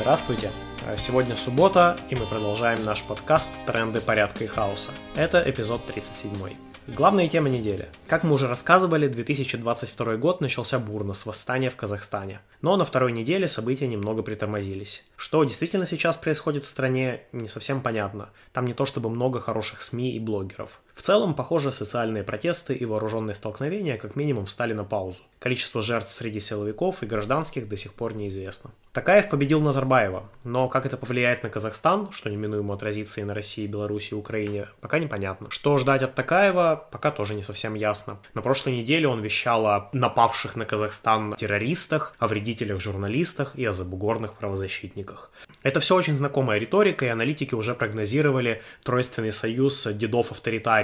Здравствуйте! Сегодня суббота, и мы продолжаем наш подкаст «Тренды порядка и хаоса». Это эпизод 37. Главная тема недели. Как мы уже рассказывали, 2022 год начался бурно с восстания в Казахстане. Но на второй неделе события немного притормозились. Что действительно сейчас происходит в стране, не совсем понятно. Там не то чтобы много хороших СМИ и блогеров. В целом, похоже, социальные протесты и вооруженные столкновения как минимум встали на паузу. Количество жертв среди силовиков и гражданских до сих пор неизвестно. Такаев победил Назарбаева, но как это повлияет на Казахстан, что неминуемо отразится и на России, Беларуси и Украине, пока непонятно. Что ждать от Такаева, пока тоже не совсем ясно. На прошлой неделе он вещал о напавших на Казахстан террористах, о вредителях-журналистах и о забугорных правозащитниках. Это все очень знакомая риторика, и аналитики уже прогнозировали тройственный союз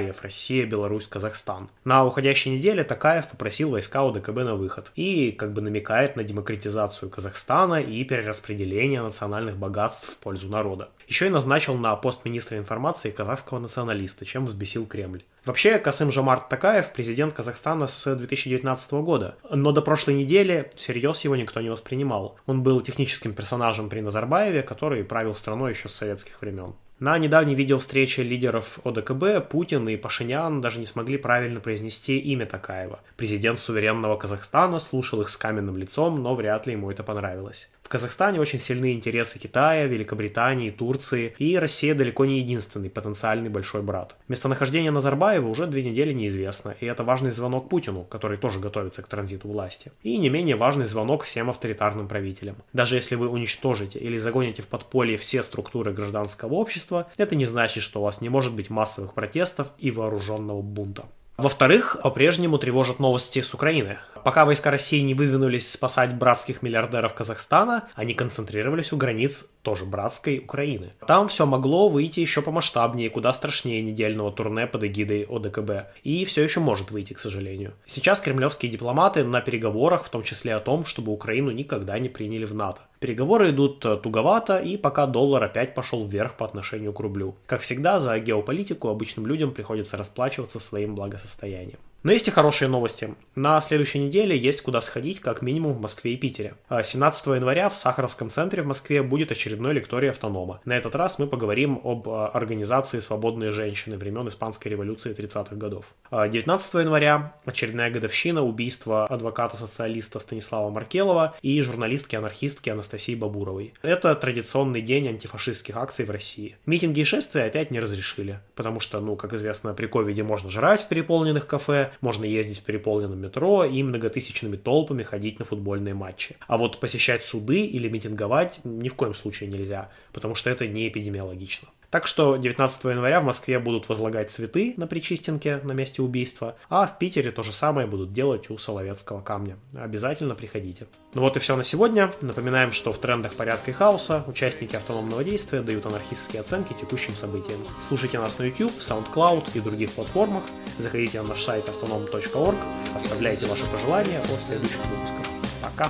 дедов-авторитариев Россия, Беларусь, Казахстан. На уходящей неделе Такаев попросил войска УДКБ на выход и как бы намекает на демократизацию Казахстана и перераспределение национальных богатств в пользу народа. Еще и назначил на пост министра информации казахского националиста, чем взбесил Кремль. Вообще, Касым Жомарт Такаев президент Казахстана с 2019 года, но до прошлой недели всерьез его никто не воспринимал. Он был техническим персонажем при Назарбаеве, который правил страной еще с советских времен. На недавней видеовстрече лидеров ОДКБ Путин и Пашинян даже не смогли правильно произнести имя Такаева. Президент суверенного Казахстана слушал их с каменным лицом, но вряд ли ему это понравилось. Казахстане очень сильны интересы Китая, Великобритании, Турции, и Россия далеко не единственный потенциальный большой брат. Местонахождение Назарбаева уже две недели неизвестно, и это важный звонок Путину, который тоже готовится к транзиту власти. И не менее важный звонок всем авторитарным правителям. Даже если вы уничтожите или загоните в подполье все структуры гражданского общества, это не значит, что у вас не может быть массовых протестов и вооруженного бунта. Во-вторых, по-прежнему тревожат новости с Украины. Пока войска России не выдвинулись спасать братских миллиардеров Казахстана, они концентрировались у границ тоже братской Украины. Там все могло выйти еще помасштабнее, куда страшнее недельного турне под эгидой ОДКБ. И все еще может выйти, к сожалению. Сейчас кремлевские дипломаты на переговорах, в том числе о том, чтобы Украину никогда не приняли в НАТО. Переговоры идут э, туговато, и пока доллар опять пошел вверх по отношению к рублю. Как всегда, за геополитику обычным людям приходится расплачиваться своим благосостоянием. Но есть и хорошие новости. На следующей неделе есть куда сходить, как минимум в Москве и Питере. 17 а января в Сахаровском центре в Москве будет очередной лекторий автонома. На этот раз мы поговорим об а, организации «Свободные женщины» времен Испанской революции 30-х годов. 19 а января очередная годовщина убийства адвоката-социалиста Станислава Маркелова и журналистки-анархистки Анастасии Бабуровой. Это традиционный день антифашистских акций в России. Митинги и шествия опять не разрешили, потому что, ну, как известно, при ковиде можно жрать в переполненных кафе, можно ездить в переполненном метро и многотысячными толпами ходить на футбольные матчи. А вот посещать суды или митинговать ни в коем случае нельзя, потому что это не эпидемиологично. Так что 19 января в Москве будут возлагать цветы на Причистенке на месте убийства, а в Питере то же самое будут делать у Соловецкого камня. Обязательно приходите. Ну вот и все на сегодня. Напоминаем, что в трендах порядка и хаоса участники автономного действия дают анархистские оценки текущим событиям. Слушайте нас на YouTube, SoundCloud и других платформах. Заходите на наш сайт autonom.org, оставляйте ваши пожелания о следующих выпусках. Пока!